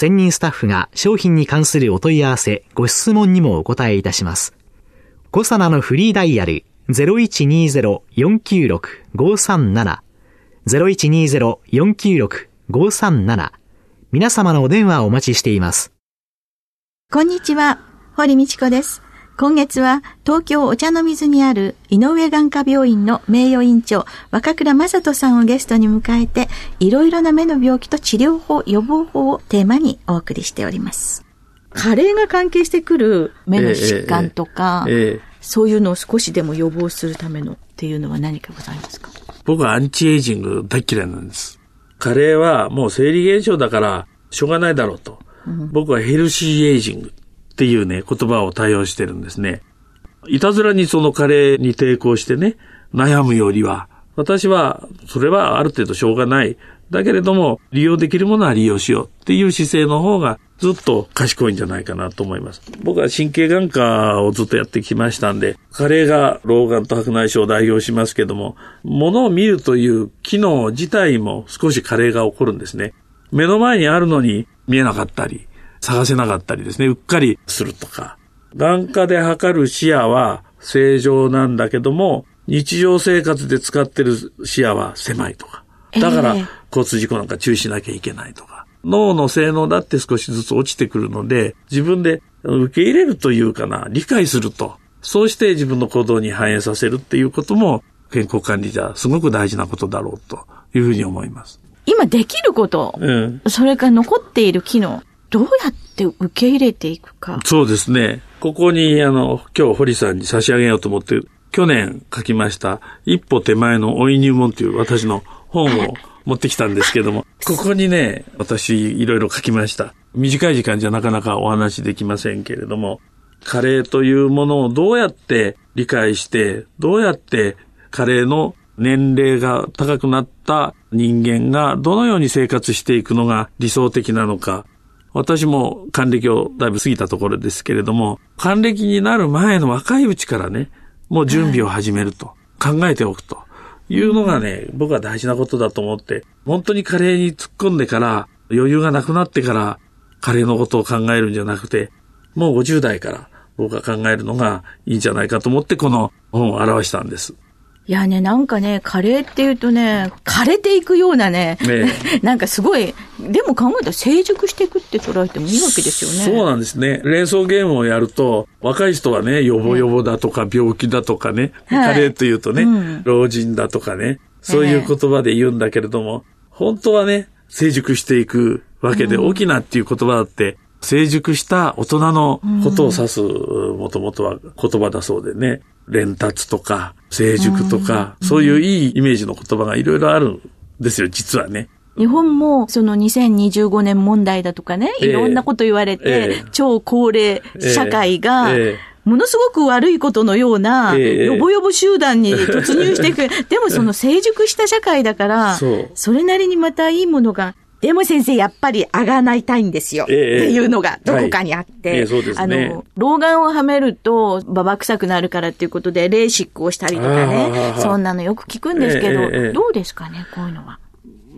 専任スタッフが商品に関するお問い合わせ、ご質問にもお答えいたします。コサナのフリーダイヤル0120-496-537 0120-496-537皆様のお電話をお待ちしています。こんにちは、堀道子です。今月は東京お茶の水にある井上眼科病院の名誉院長若倉正人さんをゲストに迎えていろいろな目の病気と治療法、予防法をテーマにお送りしております。加齢が関係してくる目の疾患とか、えーえーえー、そういうのを少しでも予防するためのっていうのは何かございますか？僕はアンチエイジング大嫌いなんです。加齢はもう生理現象だからしょうがないだろうと。うん、僕はヘルシーエイジング。っていうね、言葉を対応してるんですね。いたずらにそのカレーに抵抗してね、悩むよりは、私は、それはある程度しょうがない。だけれども、利用できるものは利用しようっていう姿勢の方がずっと賢いんじゃないかなと思います。僕は神経眼科をずっとやってきましたんで、加齢が老眼と白内障を代表しますけども、物を見るという機能自体も少し加齢が起こるんですね。目の前にあるのに見えなかったり、探せなかったりですね、うっかりするとか。眼科で測る視野は正常なんだけども、日常生活で使ってる視野は狭いとか。だから、交通事故なんか注意しなきゃいけないとか。脳の性能だって少しずつ落ちてくるので、自分で受け入れるというかな、理解すると。そうして自分の行動に反映させるっていうことも、健康管理じゃすごく大事なことだろうというふうに思います。今できること、うん、それから残っている機能、どうやって受け入れていくか？そうですね。ここに、あの、今日堀さんに差し上げようと思って、去年書きました、一歩手前の老い入門という私の本を持ってきたんですけども、ここにね、私いろいろ書きました。短い時間じゃなかなかお話できませんけれども、加齢というものをどうやって理解して、どうやって加齢の年齢が高くなった人間がどのように生活していくのが理想的なのか、私も還暦をだいぶ過ぎたところですけれども、還暦になる前の若いうちからね、もう準備を始めると、考えておくというのがね、僕は大事なことだと思って、本当にカレーに突っ込んでから、余裕がなくなってから、カレーのことを考えるんじゃなくて、もう50代から僕は考えるのがいいんじゃないかと思ってこの本を表したんです。いやね、なんかね、カレーっていうとね、枯れていくようなね、ね なんかすごい、でも考えたら成熟していくって捉えてもいいわけですよね。そうなんですね。連想ゲームをやると、若い人はね、ヨボヨボだとか病気だとかね、はい、カレーというとね、うん、老人だとかね、そういう言葉で言うんだけれども、本当はね、成熟していくわけで、大きなっていう言葉だって、成熟した大人のことを指す、もともとは言葉だそうでね、連達とか、成熟とか、そういういいイメージの言葉がいろいろあるんですよ、実はね。日本もその2025年問題だとかね、いろんなこと言われて、えー、超高齢社会が、ものすごく悪いことのような、よぼよぼ集団に突入していく。でもその成熟した社会だから、それなりにまたいいものがでも先生、やっぱり上がないたいんですよ。っていうのがどこかにあって。あの、老眼をはめると、ばば臭くなるからっていうことで、レーシックをしたりとかね。そんなのよく聞くんですけど、どうですかね、こういうのは？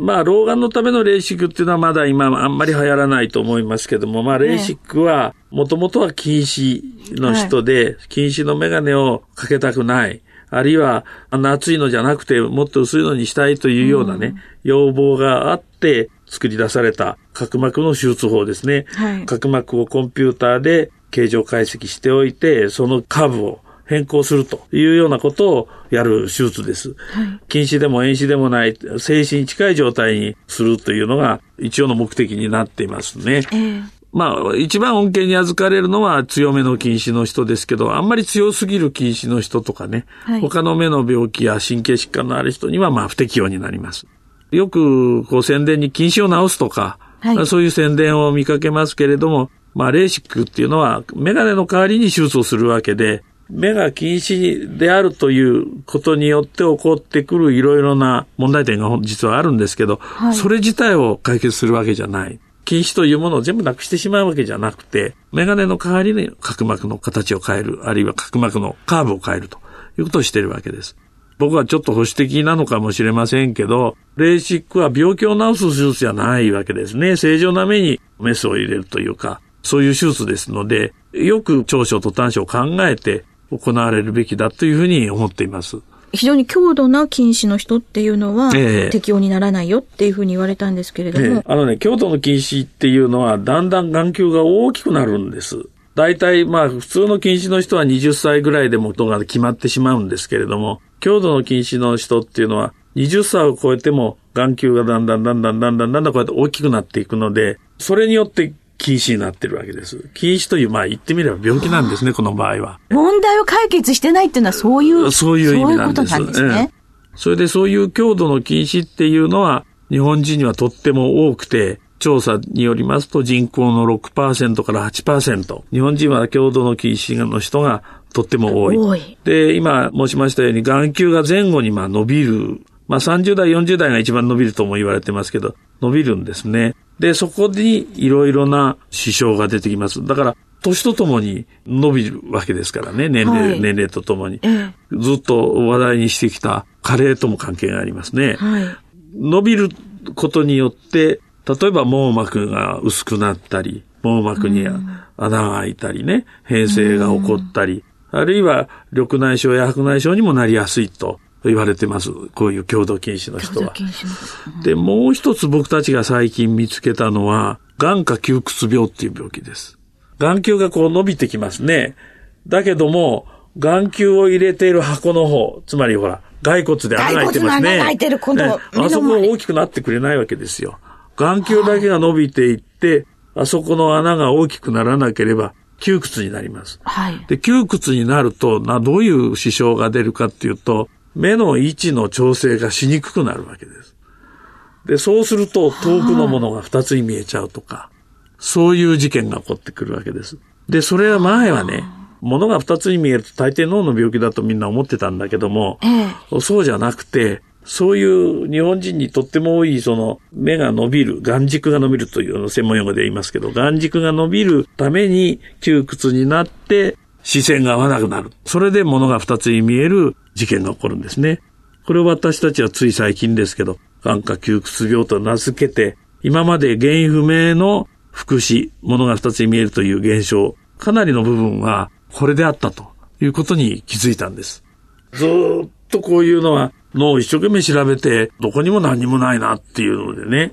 まあ、老眼のためのレーシックっていうのはまだ今あんまり流行らないと思いますけども、まあ、レーシックは、もともとは近視の人で、近視のメガネをかけたくない。あるいは、あんな厚いのじゃなくて、もっと薄いのにしたいというようなね、要望があって、作り出された角膜の手術法ですね。はい、角膜をコンピューターで形状解析しておいて、そのカーブを変更するというようなことをやる手術です。はい、禁止でも遠視でもない静止に近い状態にするというのが一応の目的になっていますね。えーまあ、一番恩恵に預かれるのは強めの近視の人ですけど、あんまり強すぎる近視の人とかね、はい、他の目の病気や神経疾患のある人には、まあ、不適用になります。よく、こう、宣伝に近視を治すとか、はい、そういう宣伝を見かけますけれども、まあ、レーシックっていうのは、メガネの代わりに手術をするわけで、目が禁止であるということによって起こってくるいろいろな問題点が実はあるんですけど、はい、それ自体を解決するわけじゃない。禁止というものを全部なくしてしまうわけじゃなくて、メガネの代わりに角膜の形を変える、あるいは角膜のカーブを変えるということをしているわけです。僕はちょっと保守的なのかもしれませんけど、レーシックは病気を治す手術じゃないわけですね。正常な目にメスを入れるというか、そういう手術ですので、よく長所と短所を考えて行われるべきだというふうに思っています。非常に強度な近視の人っていうのは、適用にならないよっていうふうに言われたんですけれども。ええ、あのね、強度の近視っていうのは、だんだん眼球が大きくなるんです。大体、まあ、普通の近視の人は20歳ぐらいで元が決まってしまうんですけれども、強度の近視の人っていうのは、20歳を超えても眼球がだんだんだんだんだんだんだんだんこうやって大きくなっていくので、それによって禁止になってるわけです。禁止という、まあ言ってみれば病気なんですね、この場合は。問題を解決してないっていうのはそういう、そういう意味なんです。そういうことなんですね。それでそういう強度の禁止っていうのは、日本人にはとっても多くて、調査によりますと人口の6%から8%。日本人は強度の禁止の人がとっても多い。多いで、今申しましたように眼球が前後にまあ伸びる。まあ30代、40代が一番伸びるとも言われてますけど、伸びるんですね。で、そこにいろいろな支障が出てきます。だから、年とともに伸びるわけですからね、年齢、はい、年齢とともに、ずっと話題にしてきた加齢とも関係がありますね。はい、伸びることによって、例えば網膜が薄くなったり、網膜に穴が開いたりね、変性が起こったり、あるいは緑内障や白内障にもなりやすいと言われてます。こういう共同禁止の人は。で、もう一つ僕たちが最近見つけたのは、眼下窮屈病っていう病気です。眼球がこう伸びてきますね。だけども、眼球を入れている箱の方、つまりほら、骸骨で穴が開いてますね。開いてる、この、あそこが大きくなってくれないわけですよ。眼球だけが伸びていって、あそこの穴が大きくならなければ、窮屈になります。はい。で、窮屈になると、な、どういう支障が出るかっていうと、目の位置の調整がしにくくなるわけです。で、そうすると遠くのものが二つに見えちゃうとか、そういう事件が起こってくるわけです。で、それは前はね、ものが二つに見えると大抵脳の病気だとみんな思ってたんだけども、ええ、そうじゃなくて、そういう日本人にとっても多いその目が伸びる、眼軸が伸びるというの専門用語で言いますけど、眼軸が伸びるために窮屈になって視線が合わなくなる。それで物が二つに見える事件が起こるんですね。これを私たちはつい最近ですけど、眼下窮屈病と名付けて、今まで原因不明の副視、物が二つに見えるという現象、かなりの部分はこれであったということに気づいたんです。ずっとこういうのは脳を一生懸命調べて、どこにも何にもないなっていうのでね。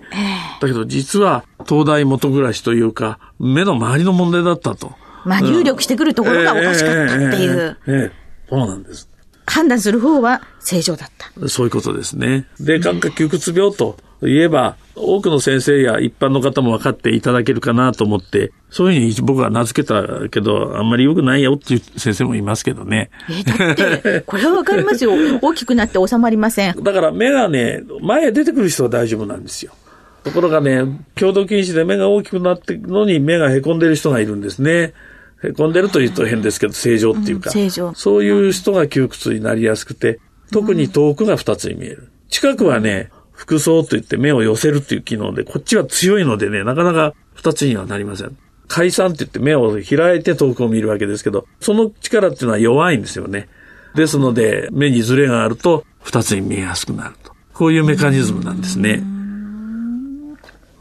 だけど実は東大元暮らしというか、目の周りの問題だったと。まあ、入力してくるところがおかしかったっていう。えー、えーえー、そうなんです。判断する方は正常だった。そういうことですね。で、眼下窮屈病と言えば、多くの先生や一般の方も分かっていただけるかなと思って、そういうふうに僕は名付けたけど、あんまり良くないよっていう先生もいますけどね。え、だって、これは分かりますよ。大きくなって収まりません。だから目がね、前へ出てくる人は大丈夫なんですよ。ところがね、共同禁止で目が大きくなってるのに目が凹んでる人がいるんですね。凹んでるというと変ですけど、正常っていうか、うん、正常。そういう人が窮屈になりやすくて、特に遠くが二つに見える。近くはね、服装といって目を寄せるっていう機能で、こっちは強いのでね、なかなか二つにはなりません。解散って言って目を開いて遠くを見るわけですけど、その力っていうのは弱いんですよね。ですので、目にズレがあると二つに見えやすくなると。こういうメカニズムなんですね。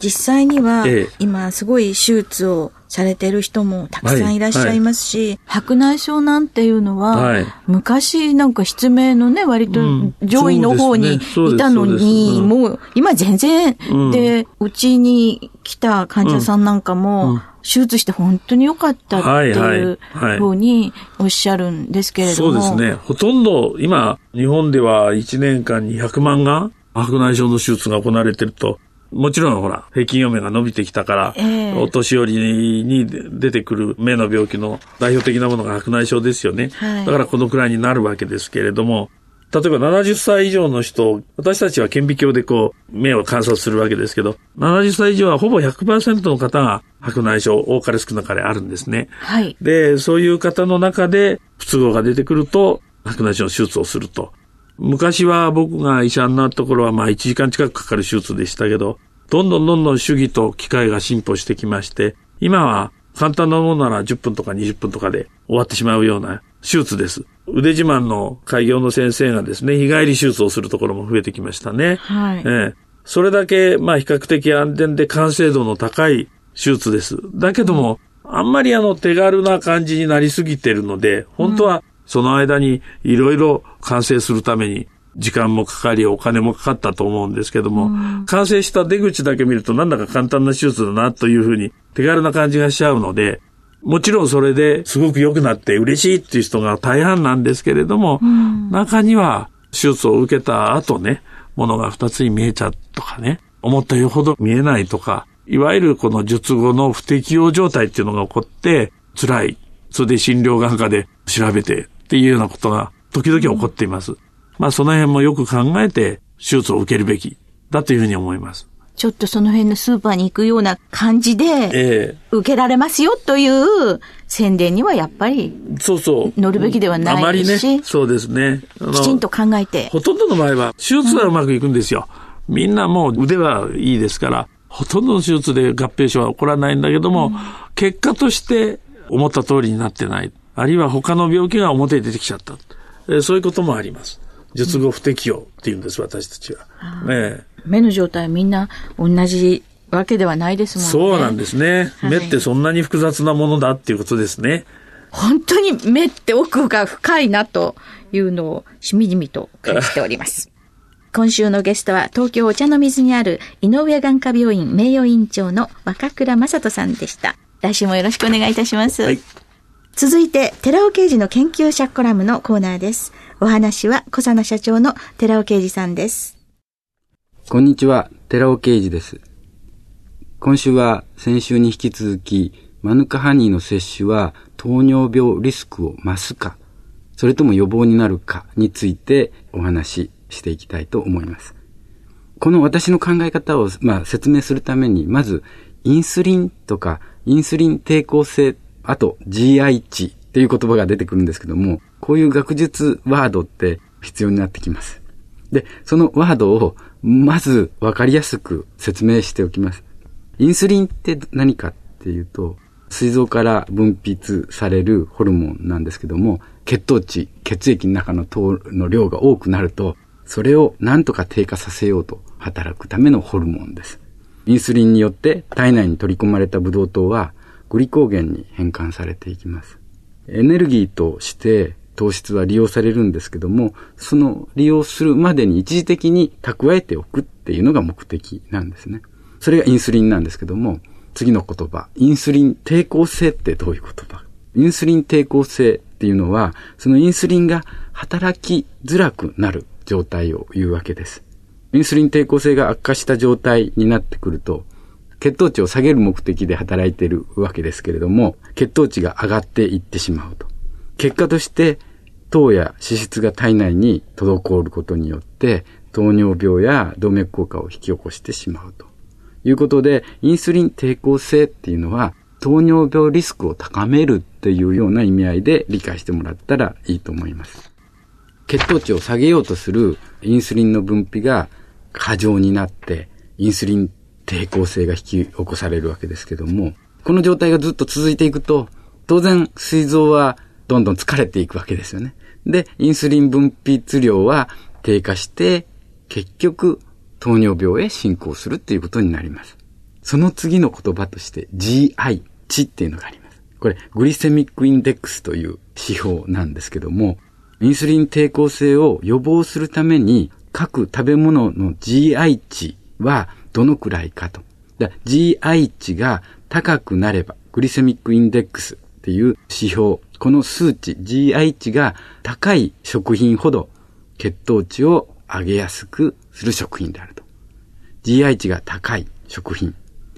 実際には、今すごい手術をされてる人もたくさんいらっしゃいますし、はい。はい、白内障なんていうのは、はい、昔なんか失明のね、割と上位の方にいたのに、うん。ね、もう今全然、うん、で、うちに来た患者さんなんかも、手術して本当に良かったっていうふうにおっしゃるんですけれども。そうですね。ほとんど今、日本では1年間に100万が白内障の手術が行われてるともちろんほら、平均余命が伸びてきたから、えー、お年寄りに出てくる目の病気の代表的なものが白内障ですよね。はい、だからこのくらいになるわけですけれども、例えば70歳以上の人、私たちは顕微鏡でこう、目を観察するわけですけど、70歳以上はほぼ100%の方が白内障、多かれ少なかれあるんですね。はい。で、そういう方の中で不都合が出てくると、白内障の手術をすると。昔は僕が医者になった頃はまあ1時間近くかかる手術でしたけど、どんどんどんどん主義と機械が進歩してきまして、今は簡単なものなら10分とか20分とかで終わってしまうような手術です。腕自慢の開業の先生がですね、日帰り手術をするところも増えてきましたね。はい。ええ、それだけ、まあ比較的安全で完成度の高い手術です。だけども、あんまりあの手軽な感じになりすぎてるので、本当はその間にいろいろ完成するために時間もかかり、お金もかかったと思うんですけども、完成した出口だけ見るとなんだか簡単な手術だなというふうに手軽な感じがしちゃうので、もちろんそれですごく良くなって嬉しいっていう人が大半なんですけれども、中には手術を受けた後ね、ものが二つに見えちゃうとかね、思ったよほど見えないとか、いわゆるこの術後の不適応状態っていうのが起こって辛い。それで診療眼科で調べてっていうようなことが時々起こっています。まあその辺もよく考えて手術を受けるべきだというふうに思います。ちょっとその辺のスーパーに行くような感じで、受けられますよという宣伝にはやっぱり、そうそう。乗るべきではないですし、あまりね、そうですね。きちんと考えて。ほとんどの場合は、手術はうまくいくんですよ。うん、みんなもう腕はいいですから、ほとんどの手術で合併症は起こらないんだけども、うん、結果として思った通りになってない。あるいは他の病気が表に出てきちゃった。えそういうこともあります。術後不適応っていうんです、私たちは。ね、目の状態みんな同じわけではないですもんね。そうなんですね。はい、目ってそんなに複雑なものだっていうことですね。本当に目って奥が深いなというのをしみじみと感じております。今週のゲストは東京お茶の水にある井上眼科病院名誉院長の若倉正人さんでした。来週もよろしくお願いいたします。はい、続いて、寺尾刑事の研究者コラムのコーナーです。お話は小佐奈社長の寺尾啓二さんです。こんにちは、寺尾啓二です。今週は先週に引き続き、マヌカハニーの摂取は糖尿病リスクを増すか、それとも予防になるかについてお話ししていきたいと思います。この私の考え方を、まあ、説明するために、まず、インスリンとか、インスリン抵抗性、あと GI 値っていう言葉が出てくるんですけども、こういう学術ワードって必要になってきます。で、そのワードをまずわかりやすく説明しておきます。インスリンって何かっていうと、膵臓から分泌されるホルモンなんですけども、血糖値、血液の中の糖の量が多くなると、それを何とか低下させようと働くためのホルモンです。インスリンによって体内に取り込まれたブドウ糖はグリコーゲンに変換されていきます。エネルギーとして糖質は利用されるんですけども、その利用するまでに一時的に蓄えておくっていうのが目的なんですね。それがインスリンなんですけども、次の言葉、インスリン抵抗性ってどういう言葉？インスリン抵抗性っていうのは、そのインスリンが働きづらくなる状態を言うわけです。インスリン抵抗性が悪化した状態になってくると、血糖値を下げる目的で働いているわけですけれども、血糖値が上がっていってしまうと。結果として糖や脂質が体内に滞ることによって糖尿病や動脈硬化を引き起こしてしまうということで、インスリン抵抗性っていうのは糖尿病リスクを高めるっていうような意味合いで理解してもらったらいいと思います。血糖値を下げようとするインスリンの分泌が過剰になって、インスリン抵抗性が引き起こされるわけですけども、この状態がずっと続いていくと、当然、膵臓はどんどん疲れていくわけですよね。で、インスリン分泌量は低下して、結局、糖尿病へ進行するっていうことになります。その次の言葉として GI 値っていうのがあります。これ、グリセミックインデックスという指標なんですけども、インスリン抵抗性を予防するために、各食べ物の GI 値はどのくらいかと。GI 値が高くなれば、グリセミックインデックスっていう指標、この数値、GI 値が高い食品ほど血糖値を上げやすくする食品であると。GI 値が高い食品、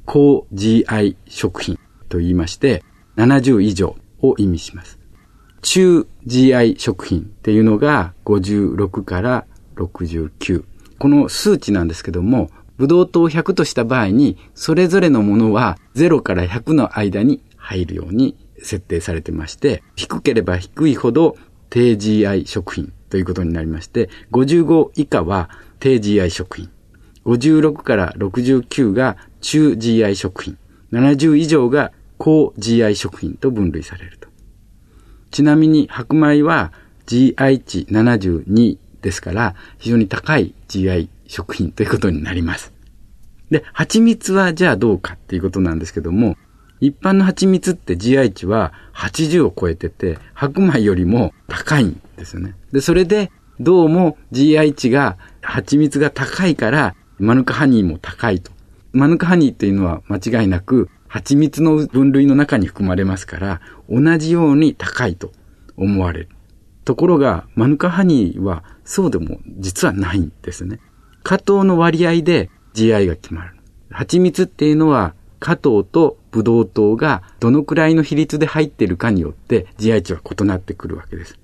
高 GI 食品と言いまして、70以上を意味します。中 GI 食品っていうのが56から69。この数値なんですけども、ブドウ糖100とした場合に、それぞれのものは0から100の間に入るように設定されてまして、低ければ低いほど低 GI 食品ということになりまして、55以下は低 GI 食品。56から69が中 GI 食品。70以上が高 GI 食品と分類されると。ちなみに白米は GI 値72ですから、非常に高い GI 食品ということになります。で、蜂蜜はじゃあどうかっていうことなんですけども、一般の蜂蜜って GI 値は80を超えてて、白米よりも高いんですよね。で、それで、どうも GI 値が、蜂蜜が高いから、マヌカハニーも高いと。マヌカハニーっていうのは間違いなく、蜂蜜の分類の中に含まれますから、同じように高いと思われる。ところが、マヌカハニーはそうでも実はないんですね。加糖の割合で GI が決まる。蜂蜜っていうのは加糖とブドウ糖がどのくらいの比率で入ってるかによって GI 値は異なってくるわけです。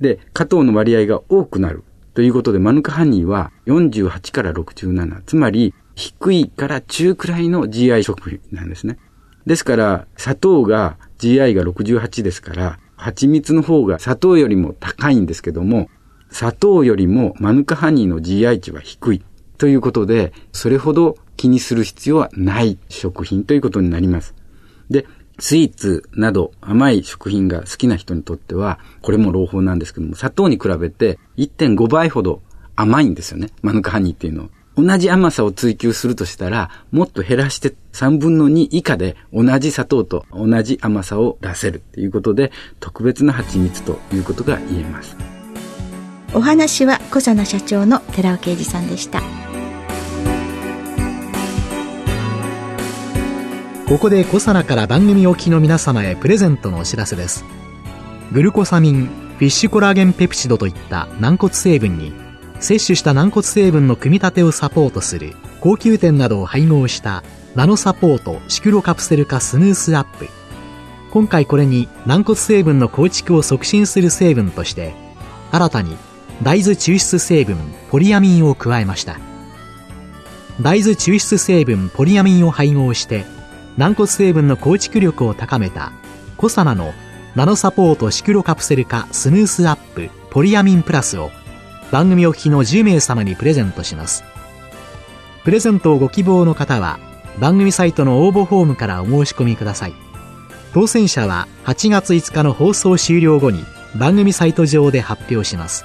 で、加糖の割合が多くなるということで、マヌカハニーは48から67、つまり低いから中くらいの GI 食品なんですね。ですから、砂糖が GI が68ですから、蜂蜜の方が砂糖よりも高いんですけども、砂糖よりもマヌカハニーの GI 値は低いということで、それほど気にする必要はない食品ということになります。で、スイーツなど甘い食品が好きな人にとっては、これも朗報なんですけども、砂糖に比べて1.5倍ほど甘いんですよね。マヌカハニーっていうのは。同じ甘さを追求するとしたら、もっと減らして3分の2以下で同じ砂糖と同じ甘さを出せるということで、特別な蜂蜜ということが言えます。お話は小佐奈社長の寺尾啓二さんでした。ここで小佐奈から番組おきの皆様へプレゼントのお知らせです。グルコサミン、フィッシュコラーゲンペプチドといった軟骨成分に摂取した軟骨成分の組み立てをサポートする高級店などを配合したナノサポートシクロカプセル化スムースアップ今回これに軟骨成分の構築を促進する成分として新たに大豆抽出成分ポリアミンを加えました大豆抽出成分ポリアミンを配合して軟骨成分の構築力を高めたコサナのナノサポートシクロカプセル化スムースアップポリアミンプラスを番組お聞きの10名様にプレゼントします。プレゼントをご希望の方は、番組サイトの応募フォームからお申し込みください。当選者は8月5日の放送終了後に番組サイト上で発表します。